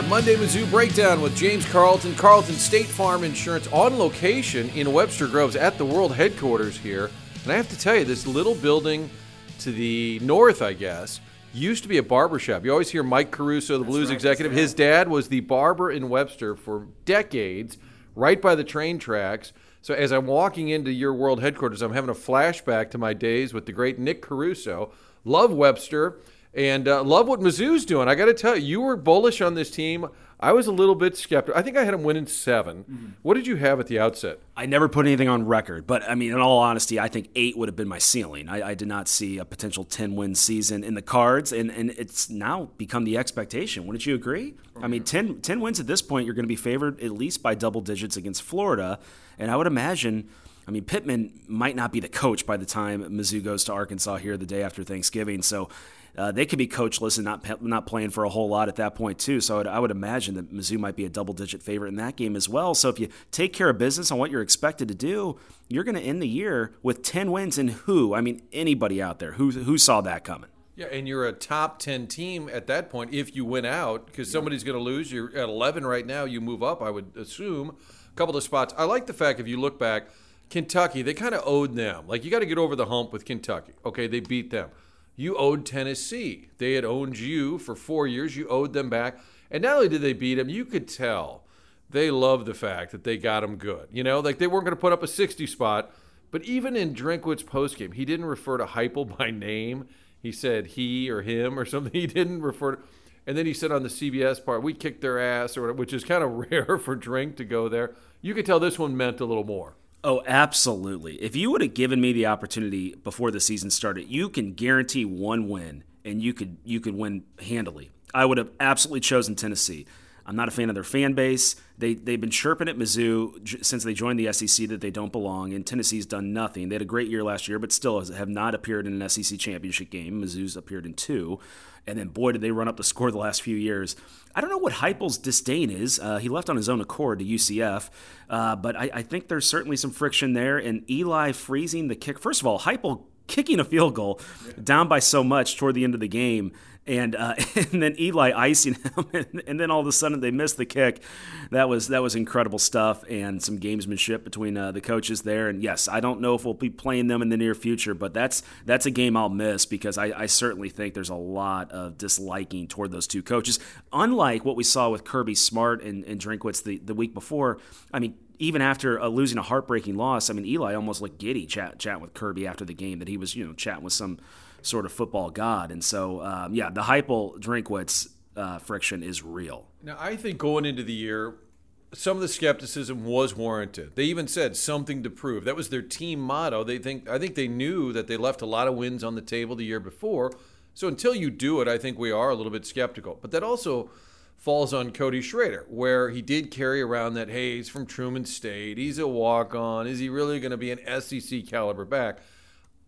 Our Monday Mizzou breakdown with James Carlton, Carlton State Farm Insurance on location in Webster Groves at the world headquarters here. And I have to tell you, this little building to the north, I guess, used to be a barber shop. You always hear Mike Caruso, the blues right, executive. His dad was the barber in Webster for decades, right by the train tracks. So as I'm walking into your world headquarters, I'm having a flashback to my days with the great Nick Caruso. Love Webster and uh, love what Mizzou's doing. I got to tell you, you were bullish on this team. I was a little bit skeptical. I think I had them winning 7 What did you have at the outset? I never put anything on record, but I mean, in all honesty, I think eight would have been my ceiling. I, I did not see a potential 10 win season in the cards, and, and it's now become the expectation. Wouldn't you agree? I mean, 10, 10 wins at this point, you're going to be favored at least by double digits against Florida, and I would imagine. I mean, Pittman might not be the coach by the time Mizzou goes to Arkansas here the day after Thanksgiving. So uh, they could be coachless and not not playing for a whole lot at that point too. So I would, I would imagine that Mizzou might be a double digit favorite in that game as well. So if you take care of business on what you're expected to do, you're going to end the year with 10 wins. And who? I mean, anybody out there who who saw that coming? Yeah, and you're a top 10 team at that point if you win out because somebody's going to lose. You're at 11 right now. You move up, I would assume, a couple of spots. I like the fact if you look back, Kentucky, they kind of owed them. Like, you got to get over the hump with Kentucky. Okay, they beat them. You owed Tennessee. They had owned you for four years. You owed them back. And not only did they beat them, you could tell they loved the fact that they got them good. You know, like they weren't going to put up a 60 spot. But even in Drinkwitz's postgame, he didn't refer to Heupel by name. He said he or him or something. He didn't refer to. And then he said on the CBS part, we kicked their ass, or which is kind of rare for Drink to go there. You could tell this one meant a little more. Oh, absolutely. If you would have given me the opportunity before the season started, you can guarantee one win and you could you could win handily. I would have absolutely chosen Tennessee. I'm not a fan of their fan base. They they've been chirping at Mizzou j- since they joined the SEC that they don't belong, and Tennessee's done nothing. They had a great year last year, but still have not appeared in an SEC championship game. Mizzou's appeared in two, and then boy did they run up the score the last few years. I don't know what Heupel's disdain is. Uh, he left on his own accord to UCF, uh, but I, I think there's certainly some friction there. And Eli freezing the kick. First of all, Heupel kicking a field goal down by so much toward the end of the game and uh, and then Eli icing him, and, and, then all of a sudden they missed the kick. That was that was incredible stuff, and some gamesmanship between uh, the coaches there. And yes, I don't know if we'll be playing them in the near future, but that's that's a game I'll miss because I, I certainly think there's a lot of disliking toward those two coaches. Unlike what we saw with Kirby Smart and, and Drinkwitz the, the week before, I mean even after uh, losing a heartbreaking loss, I mean, Eli almost looked giddy chat chat with Kirby after the game that he was, you know, chatting with some sort of football god. And so, um, yeah, the Heupel Drinkwitz uh, friction is real. Now, I think going into the year, some of the skepticism was warranted. They even said something to prove. That was their team motto. They think I think they knew that they left a lot of wins on the table the year before. So until you do it, I think we are a little bit skeptical. But that also falls on Cody Schrader, where he did carry around that, hey, he's from Truman State. He's a walk on. Is he really going to be an SEC caliber back?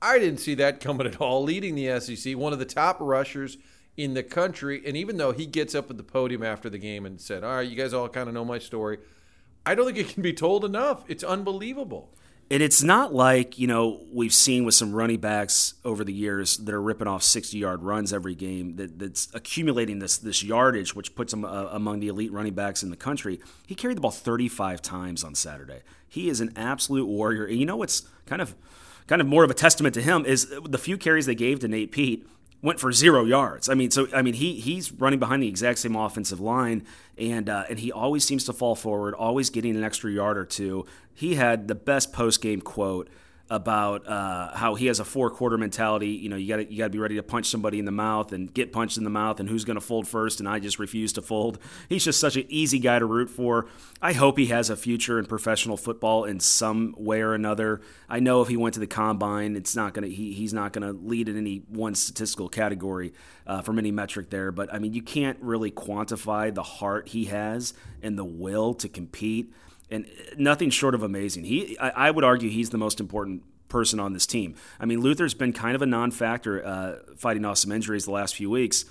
I didn't see that coming at all. Leading the SEC, one of the top rushers in the country. And even though he gets up at the podium after the game and said, all right, you guys all kind of know my story, I don't think it can be told enough. It's unbelievable. And it's not like, you know, we've seen with some running backs over the years that are ripping off 60 yard runs every game that, that's accumulating this this yardage, which puts him uh, among the elite running backs in the country. He carried the ball 35 times on Saturday. He is an absolute warrior. And you know what's kind of kind of more of a testament to him is the few carries they gave to Nate Peat went for zero yards. I mean, so I mean he he's running behind the exact same offensive line, and uh, and he always seems to fall forward, always getting an extra yard or two. He had the best post game quote about uh, how he has a four quarter mentality. You know, you got you got to be ready to punch somebody in the mouth and get punched in the mouth, and who's going to fold first. And I just refuse to fold. He's just such an easy guy to root for. I hope he has a future in professional football in some way or another. I know if he went to the combine, it's not to he, he's not going to lead in any one statistical category uh, from any metric there. But I mean, you can't really quantify the heart he has and the will to compete and nothing short of amazing. He, I, I, would argue, he's the most important person on this team. I mean, Luther's been kind of a non-factor uh, fighting off some injuries the last few weeks,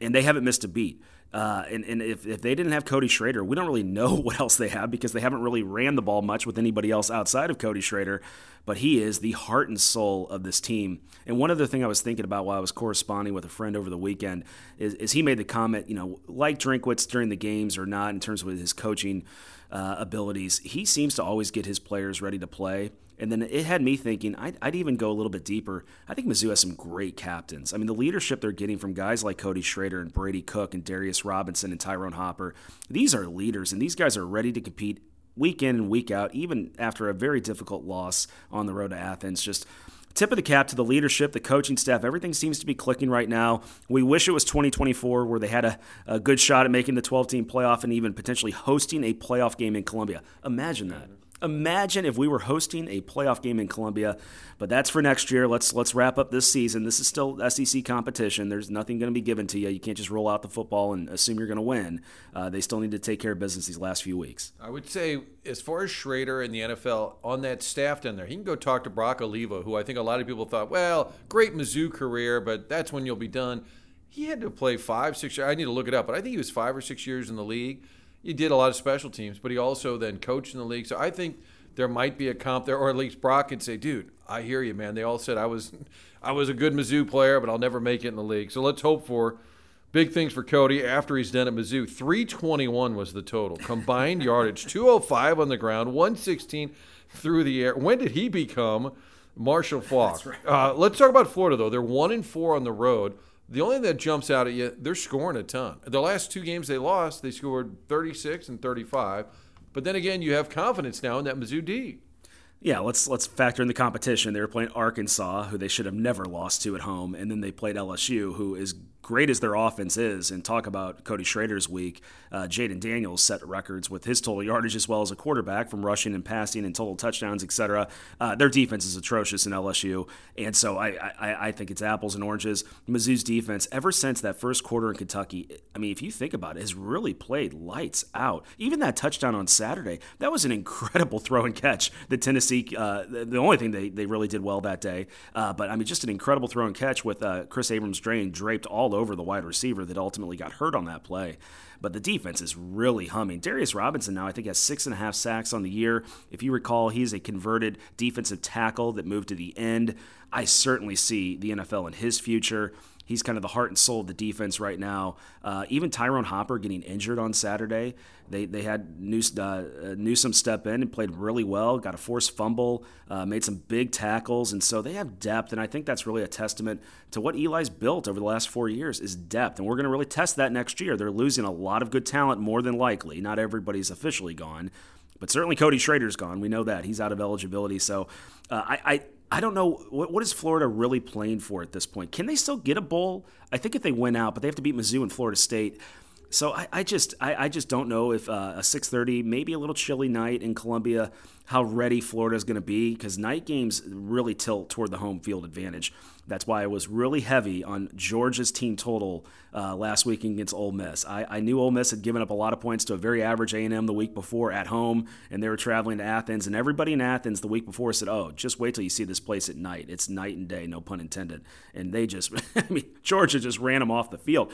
and they haven't missed a beat. Uh, and, and if, if they didn't have Cody Schrader, we don't really know what else they have because they haven't really ran the ball much with anybody else outside of Cody Schrader. But he is the heart and soul of this team. And one other thing I was thinking about while I was corresponding with a friend over the weekend is, is he made the comment, you know, like Drinkwitz during the games or not in terms of his coaching uh, abilities, he seems to always get his players ready to play. And then it had me thinking, I'd, I'd, even go a little bit deeper. I think Mizzou has some great captains. I mean, the leadership they're getting from guys like Cody Schrader and Brady Cook and Darius Robinson and Ty'Ron Hopper, these are leaders, and these guys are ready to compete week in and week out, even after a very difficult loss on the road to Athens. Just tip of the cap to the leadership, the coaching staff. Everything seems to be clicking right now. We wish it was 2024 where they had a, a good shot at making the 12 team playoff and even potentially hosting a playoff game in Columbia. Imagine that. Imagine if we were hosting a playoff game in Columbia, but that's for next year. Let's let's wrap up this season. This is still SEC competition. There's nothing going to be given to you. You can't just roll out the football and assume you're going to win. Uh, they still need to take care of business these last few weeks. I would say, as far as Schrader and the NFL on that staff down there, he can go talk to Brock Olivo, who I think a lot of people thought, well, great Mizzou career, but that's when you'll be done. He had to play five, six. I need to look it up, but I think he was five or six years in the league he did a lot of special teams, but he also then coached in the league. So I think there might be a comp there, or at least Brock could say, "Dude, I hear you, man. They all said I was, I was a good Mizzou player, but I'll never make it in the league." So let's hope for big things for Cody after he's done at Mizzou. 321 was the total combined yardage, 205 on the ground, 116 through the air. When did he become Marshall Faulk? Right. Uh, let's talk about Florida though. They're one and four on the road. The only thing that jumps out at you, they're scoring a ton. The last two games they lost, they scored 36 and 35. But then again, you have confidence now in that Mizzou D. Yeah, let's let's factor in the competition. They were playing Arkansas, who they should have never lost to at home, and then they played LSU, who is great as their offense is, and talk about Cody Schrader's week, uh, Jayden Daniels set records with his total yardage as well as a quarterback from rushing and passing and total touchdowns, etc. Uh, their defense is atrocious in LSU, and so I, I, I think it's apples and oranges. Mizzou's defense, ever since that first quarter in Kentucky, I mean, if you think about it, has really played lights out. Even that touchdown on Saturday, that was an incredible throw and catch that Tennessee, uh, the only thing they, they really did well that day, uh, but I mean, just an incredible throw and catch with uh, Kris Abrams-Draine draped all over over the wide receiver that ultimately got hurt on that play. But the defense is really humming. Darius Robinson now, I think, has six and a half sacks on the year. If you recall, he's a converted defensive tackle that moved to the end. I certainly see the NFL in his future. He's kind of the heart and soul of the defense right now. Uh, even Ty'Ron Hopper getting injured on Saturday. They, they had News, uh, Newson step in and played really well, got a forced fumble, uh, made some big tackles, and so they have depth. And I think that's really a testament to what Eli's built over the last four years is depth. And we're going to really test that next year. They're losing a lot of good talent, more than likely. Not everybody's officially gone, but certainly Cody Schrader's gone. We know that he's out of eligibility. So uh, I, I I don't know what, what is Florida really playing for at this point. Can they still get a bowl? I think if they win out, but they have to beat Mizzou and Florida State. So I, I just I, I, just don't know if uh, a 6:30, maybe a little chilly night in Columbia, how ready Florida is going to be because night games really tilt toward the home field advantage. That's why I was really heavy on Georgia's team total uh, last week against Ole Miss. I, I, knew Ole Miss had given up a lot of points to a very average A&M the week before at home, and they were traveling to Athens. And everybody in Athens the week before said, "Oh, just wait till you see this place at night. It's night and day, no pun intended." And they just, I mean, Georgia just ran them off the field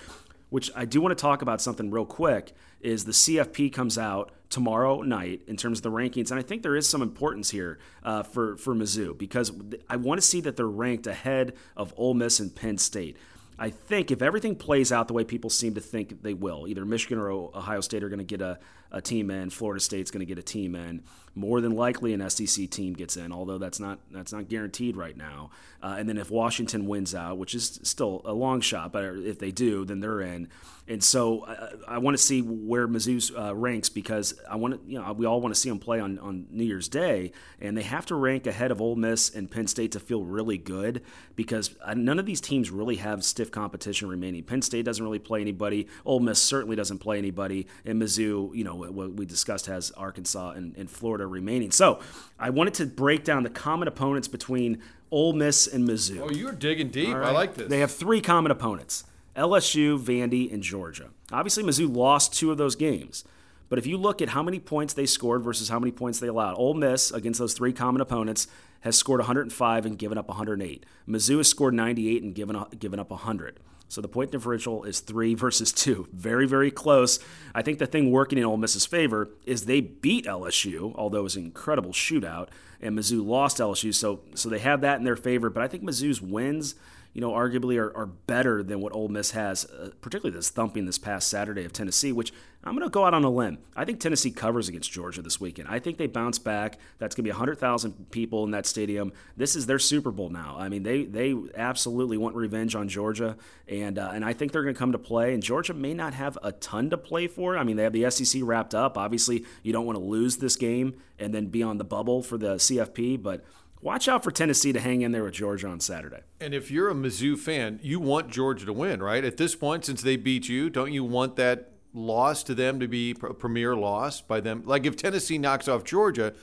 which I do want to talk about something real quick, is the CFP comes out tomorrow night in terms of the rankings, and I think there is some importance here uh, for for Mizzou because I want to see that they're ranked ahead of Ole Miss and Penn State. I think if everything plays out the way people seem to think they will, either Michigan or Ohio State are going to get a, a team in. Florida State's going to get a team in. More than likely, an SEC team gets in, although that's not that's not guaranteed right now. Uh, and then if Washington wins out, which is still a long shot, but if they do, then they're in. And so I, I want to see where Mizzou uh, ranks because I want to, you know, we all want to see them play on, on New Year's Day, and they have to rank ahead of Ole Miss and Penn State to feel really good because uh, none of these teams really have stiff competition remaining. Penn State doesn't really play anybody. Ole Miss certainly doesn't play anybody, and Mizzou, you know, what we discussed has Arkansas and, and Florida remaining. So I wanted to break down the common opponents between Ole Miss and Mizzou. Oh, you're digging deep. Right. I like this. They have three common opponents. LSU, Vandy, and Georgia. Obviously, Mizzou lost two of those games. But if you look at how many points they scored versus how many points they allowed, Ole Miss against those three common opponents has scored 105 and given up 108. Mizzou has scored 98 and given given up 100. So the point differential is three versus two. Very, very close. I think the thing working in Ole Miss's favor is they beat LSU, although it was an incredible shootout, and Mizzou lost LSU. So, so they have that in their favor. But I think Mizzou's wins you know, arguably are, are better than what Ole Miss has, uh, particularly this thumping this past Saturday of Tennessee, which I'm going to go out on a limb. I think Tennessee covers against Georgia this weekend. I think they bounce back. That's going to be 100,000 people in that stadium. This is their Super Bowl now. I mean, they they absolutely want revenge on Georgia, and uh, and I think they're going to come to play. And Georgia may not have a ton to play for. I mean, they have the SEC wrapped up. Obviously, you don't want to lose this game and then be on the bubble for the CFP, but watch out for Tennessee to hang in there with Georgia on Saturday. And if you're a Mizzou fan, you want Georgia to win, right? At this point, since they beat you, don't you want that loss to them to be a premier loss by them? Like if Tennessee knocks off Georgia,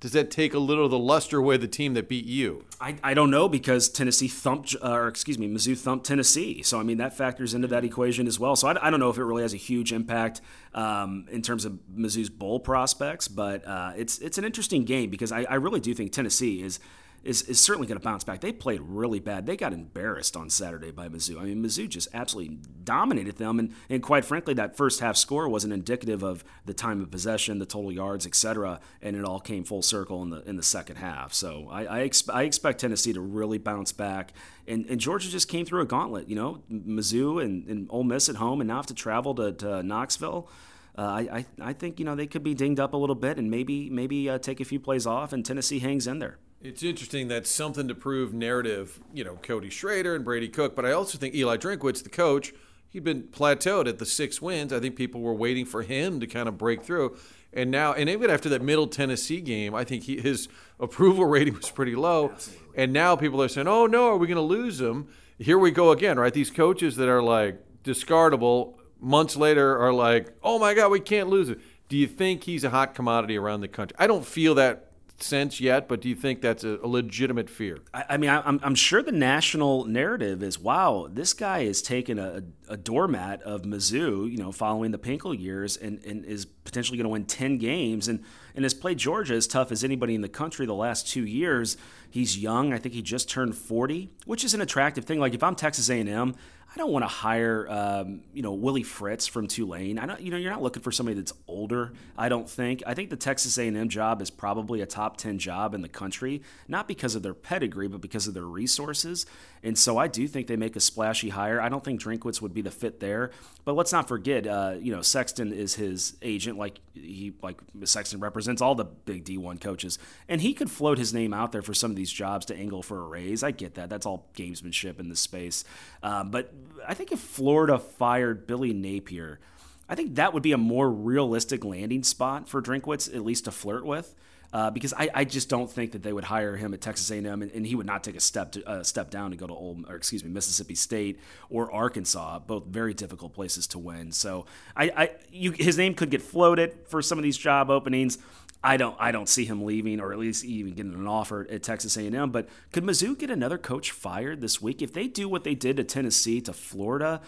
does that take a little of the luster away the team that beat you? I, I don't know because Tennessee thumped, uh, or excuse me, Mizzou thumped Tennessee. So, I mean, that factors into that equation as well. So, I, I don't know if it really has a huge impact um, in terms of Mizzou's bowl prospects, but uh, it's, it's an interesting game because I, I really do think Tennessee is – is, is certainly going to bounce back. They played really bad. They got embarrassed on Saturday by Mizzou. I mean, Mizzou just absolutely dominated them, and, and quite frankly, that first half score wasn't indicative of the time of possession, the total yards, etc. And it all came full circle in the in the second half. So I I, exp- I expect Tennessee to really bounce back, and, and Georgia just came through a gauntlet. You know, Mizzou and, and Ole Miss at home, and now have to travel to, to Knoxville. Uh, I, I think you know they could be dinged up a little bit and maybe maybe uh, take a few plays off, and Tennessee hangs in there. It's interesting that something to prove narrative, you know, Cody Schrader and Brady Cook, but I also think Eli Drinkwitz, the coach, he'd been plateaued at the six wins. I think people were waiting for him to kind of break through. And now, and even after that Middle Tennessee game, I think he, his approval rating was pretty low. Absolutely. And now people are saying, "Oh no, are we going to lose him?" Here we go again, right? These coaches that are like discardable months later are like, "Oh my God, we can't lose it." Do you think he's a hot commodity around the country? I don't feel that sense yet, but do you think that's a, a legitimate fear? I, I mean, I, am I'm sure the national narrative is, wow, this guy is taking a, a doormat of Mizzou, you know, following the Pinkel years, and, and is potentially going to win 10 games, and and has played Georgia as tough as anybody in the country the last two years. He's young. I think he just turned 40, which is an attractive thing. Like if I'm Texas A&M, I don't want to hire, um, you know, Willie Fritz from Tulane. I don't, you know, you're not looking for somebody that's older. I don't think. I think the Texas A&M job is probably a top ten job in the country, not because of their pedigree, but because of their resources. And so I do think they make a splashy hire. I don't think Drinkwitz would be the fit there. But let's not forget, uh, you know, Sexton is his agent. Like he, like Sexton represents all the big D1 coaches, and he could float his name out there for some of these jobs to angle for a raise. I get that. That's all gamesmanship in this space. Um, but I think if Florida fired Billy Napier, I think that would be a more realistic landing spot for Drinkwitz, at least to flirt with. Uh, because I, I, just don't think that they would hire him at Texas A&M, and, and he would not take a step to, uh, step down to go to Old, or excuse me, Mississippi State or Arkansas, both very difficult places to win. So I, I you, his name could get floated for some of these job openings. I don't I don't see him leaving or at least even getting an offer at Texas A&M. But could Mizzou get another coach fired this week if they do what they did to Tennessee to Florida?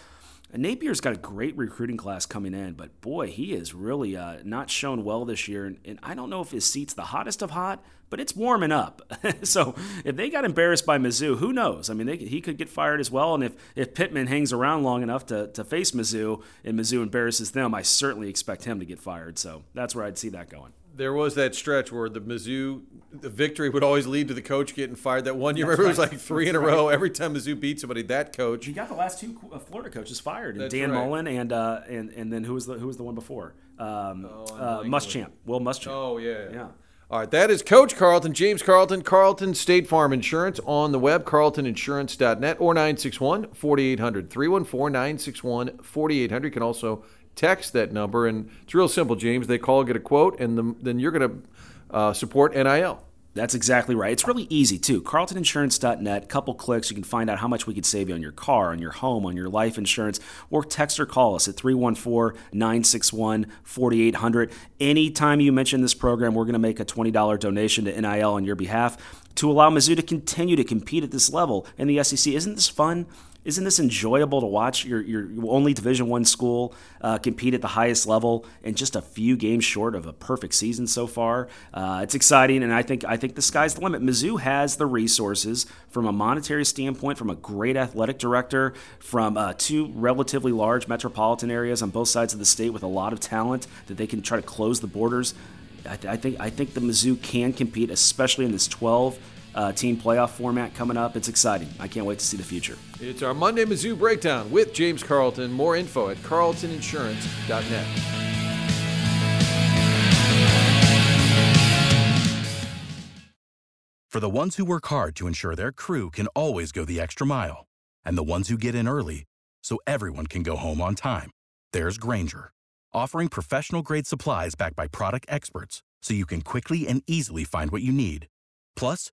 Napier's got a great recruiting class coming in, but boy, he is really uh, not shown well this year. And, and, I don't know if his seat's the hottest of hot, but it's warming up. so if they got embarrassed by Mizzou, who knows? I mean, they, he could get fired as well. And if, if Pittman hangs around long enough to, to face Mizzou and Mizzou embarrasses them, I certainly expect him to get fired. So that's where I'd see that going. there was that stretch where the Mizzou the victory would always lead to the coach getting fired. That one year, remember, it was like three That's in a right. row. Every time Mizzou beat somebody, that coach. He got the last two uh, Florida coaches fired, and That's Dan right. Mullen and uh, and and then who was the who was the one before? Um, I'm uh. Muschamp, Will Muschamp. Oh yeah, yeah. All right, that is Coach Carlton, James Carlton, Carlton State Farm Insurance on the web, carltoninsurance.net or 961 4800. 314 961 4800. You can also text that number, and it's real simple, James. They call, get a quote, and the, then you're going to uh, support NIL. That's exactly right. It's really easy too. CarltonInsurance.net. Couple clicks, you can find out how much we could save you on your car, on your home, on your life insurance, or text or call us at 314-961-4800. Anytime you mention this program, we're going to make a $20 donation to NIL on your behalf to allow Mizzou to continue to compete at this level in the SEC. Isn't this fun? Isn't this enjoyable to watch your, your only Division One school uh, compete at the highest level and just a few games short of a perfect season so far? Uh, it's exciting, and I think I think the sky's the limit. Mizzou has the resources from a monetary standpoint, from a great athletic director, from uh, two relatively large metropolitan areas on both sides of the state with a lot of talent that they can try to close the borders. I, th- I think I think the Mizzou can compete, especially in this 12 uh, team playoff format coming up. It's exciting. I can't wait to see the future. It's our Monday Mizzou Breakdown with James Carlton. More info at carltoninsurance.net. For the ones who work hard to ensure their crew can always go the extra mile, and the ones who get in early so everyone can go home on time, there's Grainger, offering professional grade supplies backed by product experts so you can quickly and easily find what you need. Plus,